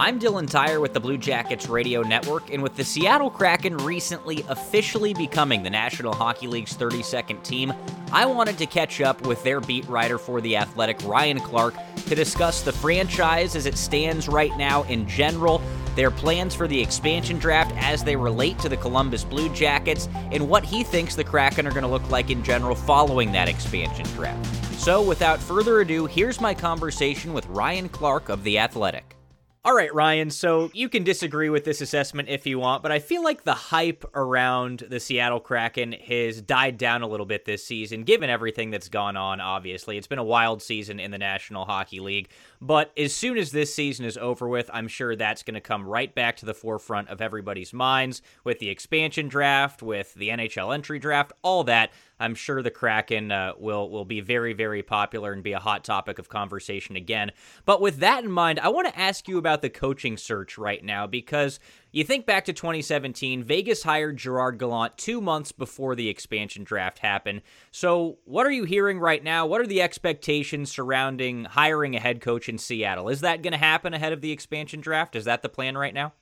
I'm Dylan Tyre with the Blue Jackets Radio Network, and with the Seattle Kraken recently officially becoming the National Hockey League's 32nd team, I wanted to catch up with their beat writer for The Athletic, Ryan Clark, to discuss the franchise as it stands right now in general, their plans for the expansion draft as they relate to the Columbus Blue Jackets, and what he thinks the Kraken are going to look like in general following that expansion draft. So, without further ado, here's my conversation with Ryan Clark of The Athletic. All right, Ryan. So you can disagree with this assessment if you want, but I feel like the hype around the Seattle Kraken has died down a little bit this season, given everything that's gone on, obviously. It's been a wild season in the National Hockey League. But as soon as this season is over with, I'm sure that's going to come right back to the forefront of everybody's minds with the expansion draft, with the NHL entry draft, all that. I'm sure the Kraken uh, will will be very very popular and be a hot topic of conversation again. But with that in mind, I want to ask you about the coaching search right now because you think back to 2017, Vegas hired Gerard Gallant two months before the expansion draft happened. So, what are you hearing right now? What are the expectations surrounding hiring a head coach in Seattle? Is that going to happen ahead of the expansion draft? Is that the plan right now?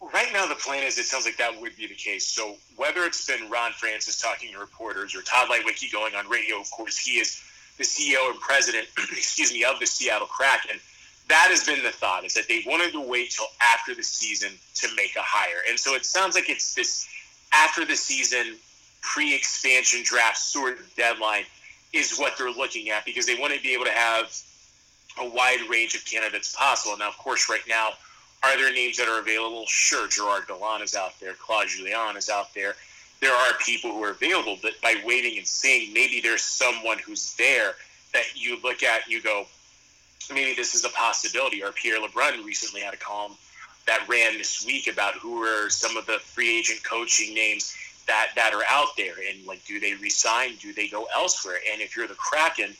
Right now, the plan is it sounds like that would be the case. So, whether it's been Ron Francis talking to reporters or Tod Leiweke going on radio, of course, he is the CEO and president, excuse me, of the Seattle Kraken and that has been the thought is that they wanted to wait till after the season to make a hire. And so it sounds like it's this after the season pre-expansion draft sort of deadline is what they're looking at because they want to be able to have a wide range of candidates possible. Now, of course, right now, are there names that are available? Sure, Gerard Gallant is out there, Claude Julien is out there. There are people who are available, but by waiting and seeing, maybe there's someone who's there that you look at and you go, maybe this is a possibility. Or Pierre LeBrun recently had a column that ran this week about who are some of the free agent coaching names that that are out there, and like, do they resign? Do they go elsewhere? And if you're the Kraken,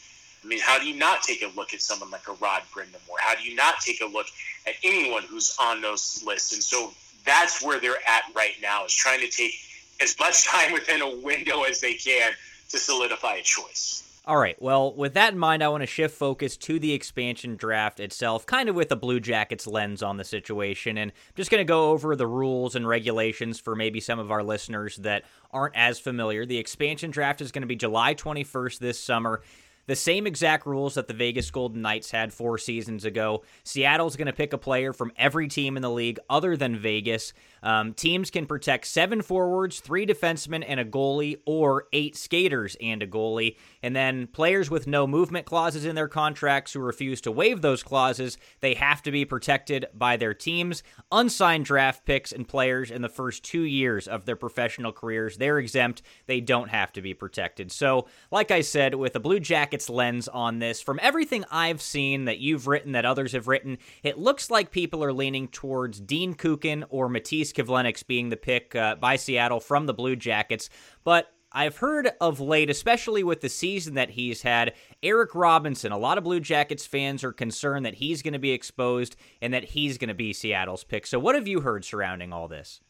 I mean, how do you not take a look at someone like a Rod Brind'Amour? How do you not take a look at anyone who's on those lists? And so that's where they're at right now is trying to take as much time within a window as they can to solidify a choice. All right. Well, with that in mind, I want to shift focus to the expansion draft itself, kind of with a Blue Jackets lens on the situation. And I'm just going to go over the rules and regulations for maybe some of our listeners that aren't as familiar. The expansion draft is going to be July 21st this summer. The same exact rules that the Vegas Golden Knights had four seasons ago. Seattle's going to pick a player from every team in the league other than Vegas. Um, teams can protect seven forwards, three defensemen, and a goalie, or eight skaters and a goalie. And then players with no movement clauses in their contracts who refuse to waive those clauses, they have to be protected by their teams. Unsigned draft picks and players in the first two years of their professional careers, they're exempt. They don't have to be protected. So, like I said, with a Blue Jackets lens on this, from everything I've seen that you've written, that others have written, it looks like people are leaning towards Dean Kukan or Matiss Kivlenieks being the pick uh, by Seattle from the Blue Jackets. But I've heard of late, especially with the season that he's had, Eric Robinson. A lot of Blue Jackets fans are concerned that he's going to be exposed and that he's going to be Seattle's pick. So, what have you heard surrounding all this?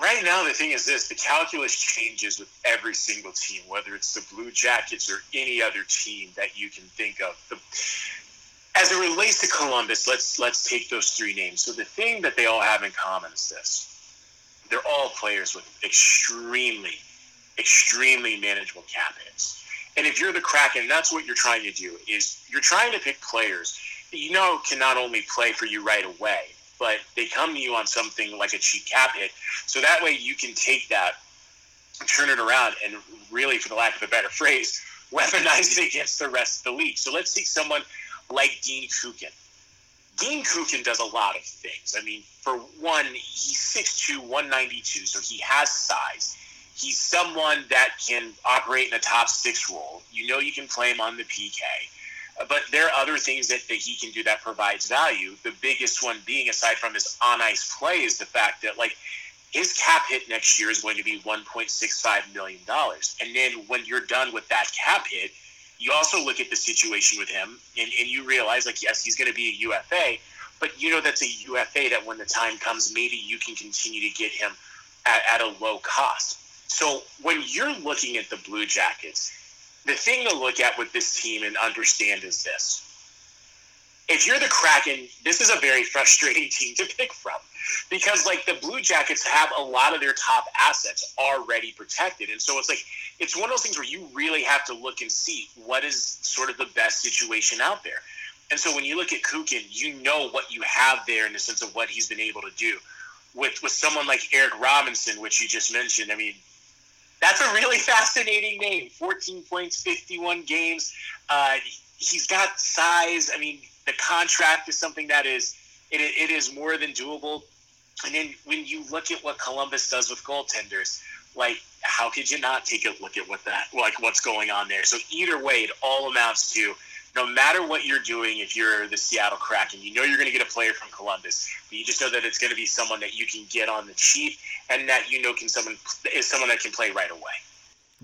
Right now, the thing is this the calculus changes with every single team, whether it's the Blue Jackets or any other team that you can think of. The, as it relates to Columbus, let's let's take those three names. So the thing that they all have in common is this they're all players with extremely, extremely manageable cap hits. And if you're the Kraken, that's what you're trying to do is you're trying to pick players that you know can not only play for you right away, but they come to you on something like a cheap cap hit. So that way you can take that, turn it around, and really, for the lack of a better phrase, weaponize it against the rest of the league. So let's take someone like Dean Kukan. Dean Kukan does a lot of things. I mean, for one, he's 6'2", 192, so he has size. He's someone that can operate in a top six role. You know you can play him on the PK. But there are other things that, that he can do that provides value. The biggest one being, aside from his on ice play, is the fact that like his cap hit next year is going to be $1.65 million. And then when you're done with that cap hit – you also look at the situation with him and, and you realize, like, yes, he's going to be a UFA, but you know that's a UFA that when the time comes, maybe you can continue to get him at, at a low cost. So when you're looking at the Blue Jackets, the thing to look at with this team and understand is this if you're the Kraken, this is a very frustrating team to pick from because like the Blue Jackets have a lot of their top assets already protected, and so it's like it's one of those things where you really have to look and see what is sort of the best situation out there. And so when you look at Kukan, you know what you have there in the sense of what he's been able to do. With with someone like Eric Robinson, which you just mentioned, I mean, that's a really fascinating name. 14 points, 51 games. Uh, he's got size. I mean, the contract is something that is it, it is more than doable. And then when you look at what Columbus does with goaltenders, like how could you not take a look at what that like what's going on there? So either way, it all amounts to no matter what you're doing, if you're the Seattle Kraken, you know you're going to get a player from Columbus, but you just know that it's going to be someone that you can get on the cheap and that you know can someone is someone that can play right away.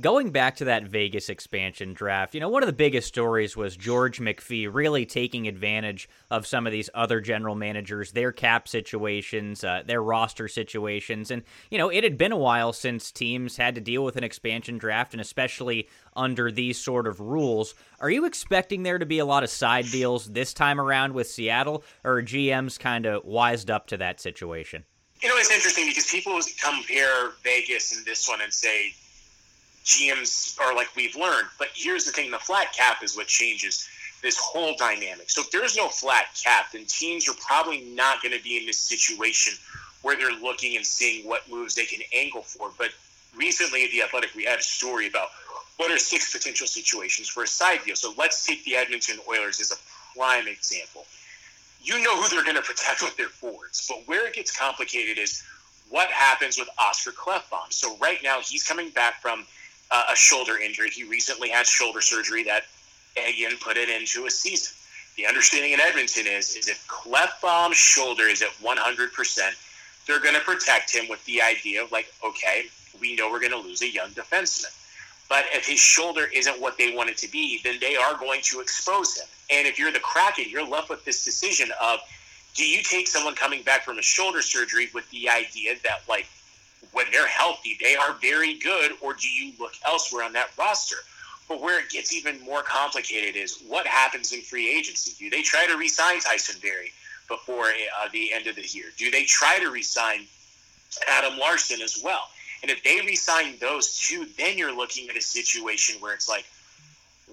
Going back to that Vegas expansion draft, you know, one of the biggest stories was George McPhee really taking advantage of some of these other general managers, their cap situations, uh, their roster situations. And, you know, it had been a while since teams had to deal with an expansion draft, and especially under these sort of rules. Are you expecting there to be a lot of side deals this time around with Seattle, or GMs kind of wised up to that situation? You know, it's interesting because people compare Vegas and this one and say, GMs are like we've learned. But here's the thing: the flat cap is what changes this whole dynamic. So if there's no flat cap, then teams are probably not going to be in this situation where they're looking and seeing what moves they can angle for. But recently at the Athletic, we had a story about what are six potential situations for a side deal. So let's take the Edmonton Oilers as a prime example. You know who they're going to protect with their forwards, but where it gets complicated is what happens with Oscar Klefbom. So right now he's coming back from uh, a shoulder injury. He recently had shoulder surgery that again put it into a season. The understanding in Edmonton is is if Klefbom's shoulder is at 100%, they're going to protect him with the idea of like, okay, we know we're going to lose a young defenseman. But if his shoulder isn't what they want it to be, then they are going to expose him. And if you're the Kraken, you're left with this decision of do you take someone coming back from a shoulder surgery with the idea that like when they're healthy, they are very good, or do you look elsewhere on that roster? But where it gets even more complicated is what happens in free agency. Do they try to re-sign Tyson Barrie before uh, the end of the year? Do they try to re-sign Adam Larsson as well? And if they re-sign those two, then you're looking at a situation where it's like,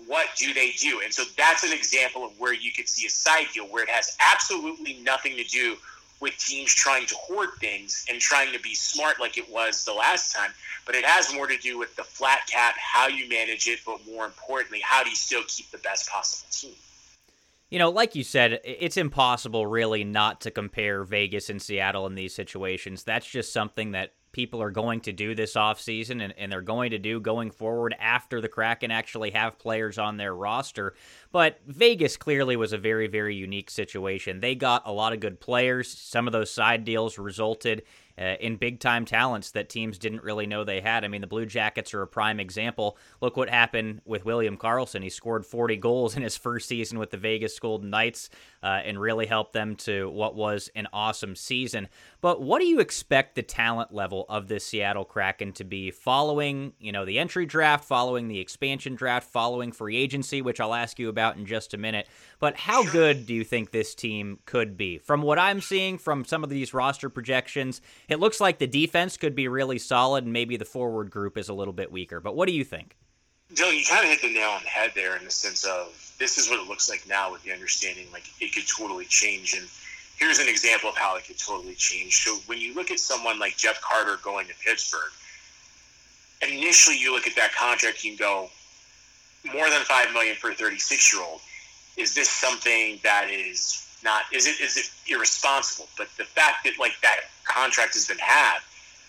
what do they do? And so that's an example of where you could see a side deal where it has absolutely nothing to do with teams trying to hoard things and trying to be smart like it was the last time. But it has more to do with the flat cap, how you manage it, but more importantly, how do you still keep the best possible team? You know, like you said, it's impossible really not to compare Vegas and Seattle in these situations. That's just something that people are going to do this offseason and, and they're going to do going forward after the Kraken actually have players on their roster. But Vegas clearly was a very, very unique situation. They got a lot of good players. Some of those side deals resulted uh, in big time talents that teams didn't really know they had. I mean, the Blue Jackets are a prime example. Look what happened with William Karlsson. He scored 40 goals in his first season with the Vegas Golden Knights uh, and really helped them to what was an awesome season. But what do you expect the talent level of this Seattle Kraken to be following, you know, the entry draft, following the expansion draft, following free agency, which I'll ask you about in just a minute. But how good do you think this team could be? From what I'm seeing from some of these roster projections, it looks like the defense could be really solid, and maybe the forward group is a little bit weaker. But what do you think? Dylan, you kind of hit the nail on the head there in the sense of this is what it looks like now with the understanding like it could totally change. And here's an example of how it could totally change. So when you look at someone like Jeff Carter going to Pittsburgh, initially you look at that contract and go, more than five million for a 36 year old. Is this something that is not is it is it irresponsible? But the fact that like that contract has been had,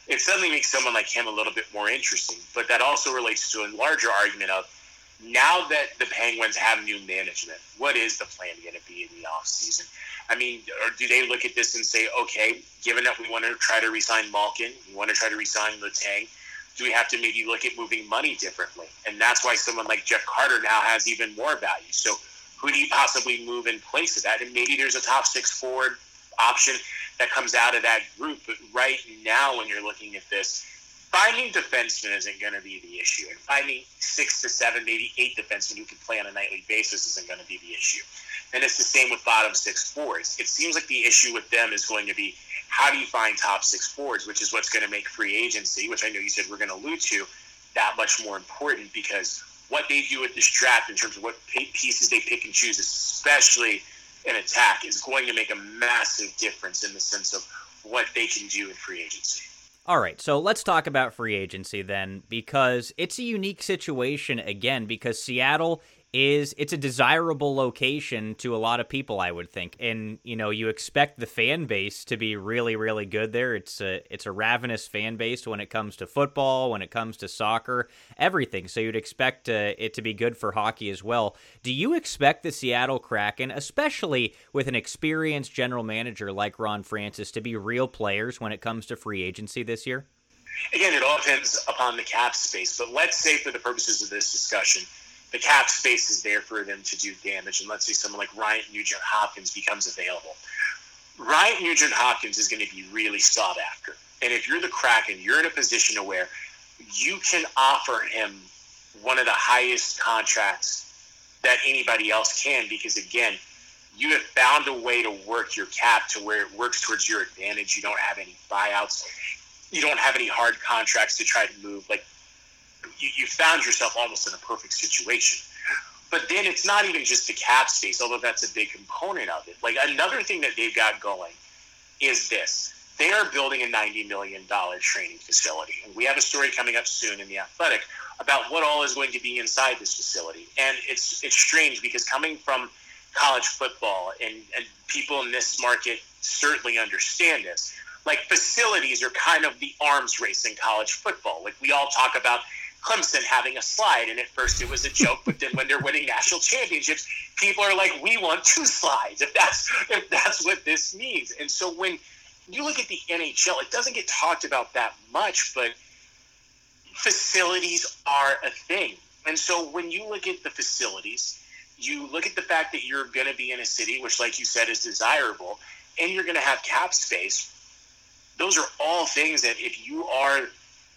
it suddenly makes someone like him a little bit more interesting. But that also relates to a larger argument of now that the Penguins have new management, what is the plan going to be in the offseason? I mean, or do they look at this and say, okay, given that we want to try to resign Malkin, we want to try to resign Letang, do we have to maybe look at moving money differently? And that's why someone like Jeff Carter now has even more value. So who do you possibly move in place of that? And maybe there's a top six forward option that comes out of that group. But right now, when you're looking at this, finding defensemen isn't going to be the issue, and finding six to seven, maybe eight defensemen who can play on a nightly basis isn't going to be the issue. And it's the same with bottom six forwards. It seems like the issue with them is going to be how do you find top six forwards, which is what's going to make free agency, which I know you said we're going to allude to, that much more important because what they do with this draft in terms of what pieces they pick and choose, especially in attack, is going to make a massive difference in the sense of what they can do in free agency. All right, so let's talk about free agency then, because it's a unique situation again, because Seattle is it's a desirable location to a lot of people i would think. And you know you expect the fan base to be really really good there. It's a it's a ravenous fan base when it comes to football when it comes to soccer everything. So you'd expect uh, it to be good for hockey as well. Do you expect the seattle kraken especially with an experienced general manager like ron francis to be real players when it comes to free agency this year? Again it all depends upon the cap space but let's say for the purposes of this discussion the cap space is there for them to do damage. And let's say someone like Ryan Nugent Hopkins becomes available. Ryan Nugent Hopkins is going to be really sought after. And if you're the Kraken, you're in a position to where you can offer him one of the highest contracts that anybody else can because, again, you have found a way to work your cap to where it works towards your advantage. You don't have any buyouts. You don't have any hard contracts to try to move. Like you, you found yourself almost in a perfect situation. But then it's not even just the cap space, although that's a big component of it. Like another thing that they've got going is this. They are building a $90 million training facility. And we have a story coming up soon in the athletic about what all is going to be inside this facility. And it's it's strange because coming from college football and, and people in this market certainly understand this. Like facilities are kind of the arms race in college football. Like we all talk about Clemson having a slide. And at first it was a joke, but then when they're winning national championships, people are like, we want two slides if that's if that's what this means. And so when you look at the NHL, it doesn't get talked about that much, but facilities are a thing. And so when you look at the facilities, you look at the fact that you're going to be in a city, which, like you said, is desirable, and you're going to have cap space. Those are all things that if you are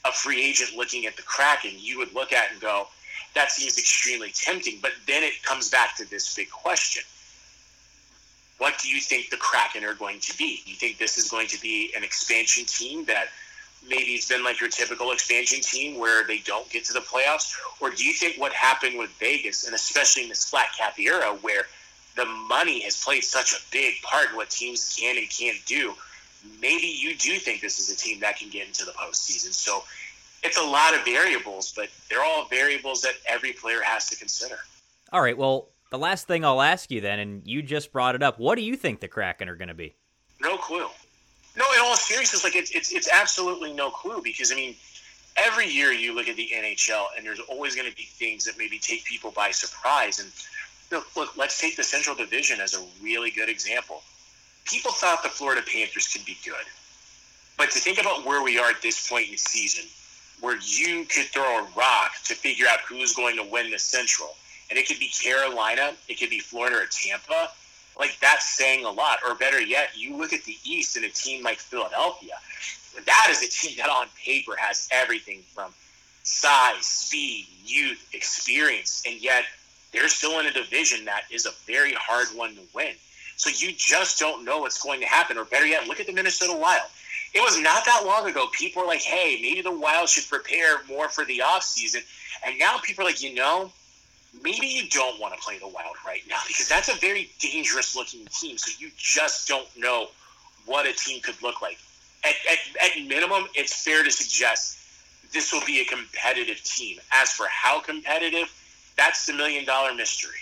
a free agent looking at the Kraken, you would look at and go, that seems extremely tempting. But then it comes back to this big question. What do you think the Kraken are going to be? Do you think this is going to be an expansion team that maybe it's been like your typical expansion team where they don't get to the playoffs? Or do you think what happened with Vegas, and especially in this flat cap era where the money has played such a big part in what teams can and can't do, maybe you do think this is a team that can get into the postseason. So it's a lot of variables, but they're all variables that every player has to consider. All right. Well, the last thing I'll ask you then, and you just brought it up, what do you think the Kraken are going to be? No clue. No, in all seriousness, like it's it's it's absolutely no clue because I mean, every year you look at the NHL and there's always going to be things that maybe take people by surprise. And look, look, let's take the Central Division as a really good example people thought the Florida Panthers could be good. But to think about where we are at this point in the season, where you could throw a rock to figure out who's going to win the Central, and it could be Carolina, it could be Florida or Tampa, like that's saying a lot. Or better yet, you look at the East and a team like Philadelphia. That is a team that on paper has everything from size, speed, youth, experience, and yet they're still in a division that is a very hard one to win. So you just don't know what's going to happen. Or better yet, look at the Minnesota Wild. It was not that long ago. People were like, hey, maybe the Wild should prepare more for the offseason. And now people are like, you know, maybe you don't want to play the Wild right now because that's a very dangerous looking team. So you just don't know what a team could look like. At, at, at minimum, it's fair to suggest this will be a competitive team. As for how competitive, that's the million dollar mystery.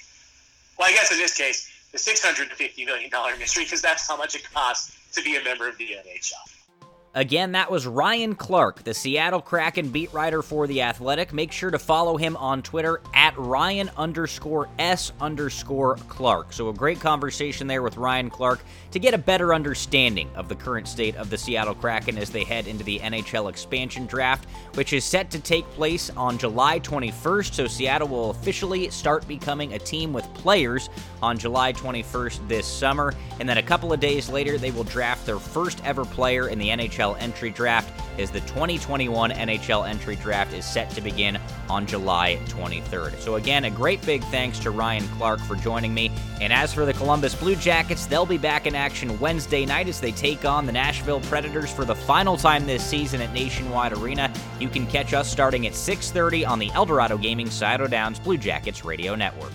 Well, I guess in this case, the $650 million mystery because that's how much it costs to be a member of the NHL. Again, that was Ryan Clark, the Seattle Kraken beat writer for The Athletic. Make sure to follow him on Twitter at Ryan underscore S underscore Clark. So, a great conversation there with Ryan Clark to get a better understanding of the current state of the Seattle Kraken as they head into the NHL expansion draft, which is set to take place on July 21st. So, Seattle will officially start becoming a team with players on July 21st this summer. And then a couple of days later, they will draft their first ever player in the NHL NHL entry draft is the 2021 NHL entry draft is set to begin on July 23rd. So, again, a great big thanks to Ryan Clark for joining me. And as for the Columbus Blue Jackets, they'll be back in action Wednesday night as they take on the Nashville Predators for the final time this season at Nationwide Arena. You can catch us starting at 6:30 on the Eldorado Gaming Scioto Downs Blue Jackets radio network.